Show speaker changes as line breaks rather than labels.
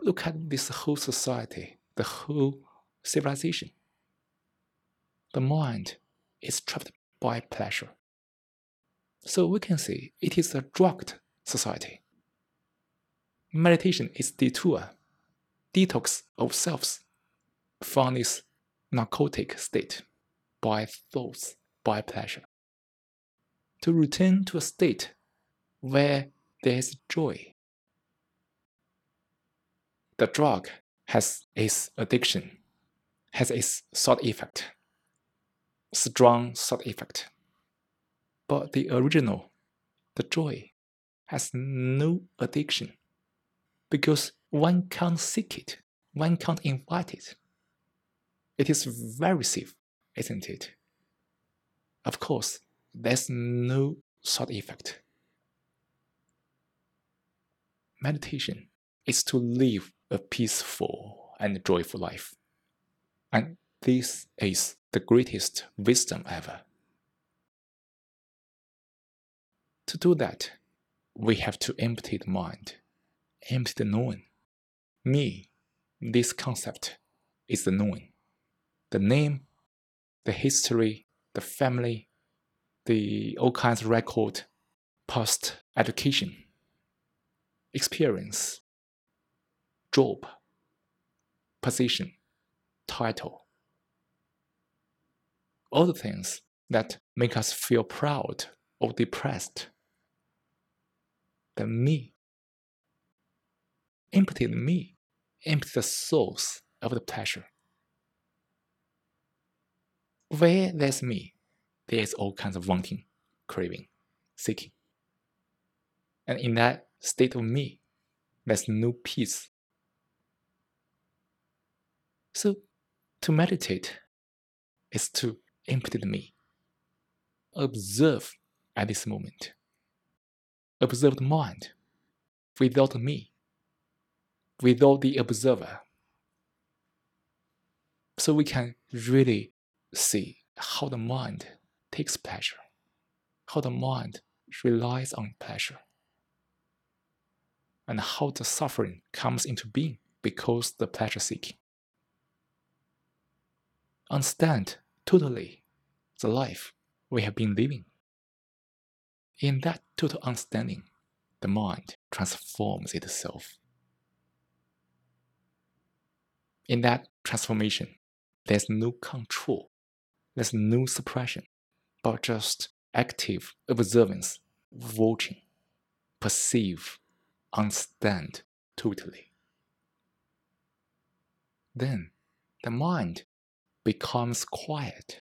look at this whole society, the whole civilization. The mind is trapped by pleasure. So we can say it is a drugged society. Meditation is detour, detox of selves from this narcotic state by thoughts, by pleasure. To return to a state where there is joy. The drug has its addiction, has its side effect, strong side effect. But the original, the joy, has no addiction because one can't seek it, one can't invite it. It is very safe, isn't it? Of course, there's no side effect. Meditation is to live a peaceful and joyful life. And this is the greatest wisdom ever. To do that, we have to empty the mind, empty the knowing. Me, this concept, is the knowing. The name, the history, the family, the all kinds of record, past education, experience, job, position, title. All the things that make us feel proud or depressed. The me. Empty the me, empty the source of the pleasure. Where there's me, there's all kinds of wanting, craving, seeking. And in that state of me, there's no peace. So, to meditate is to empty the me, observe at this moment, observe the mind without me, without the observer. So we can really see how the mind takes pleasure, how the mind relies on pleasure and how the suffering comes into being because the pleasure seeking. Understand totally the life we have been living. In that total understanding, the mind transforms itself. In that transformation, there's no control, there's no suppression, but just active observance, watching, perceive, understand totally. Then the mind becomes quiet,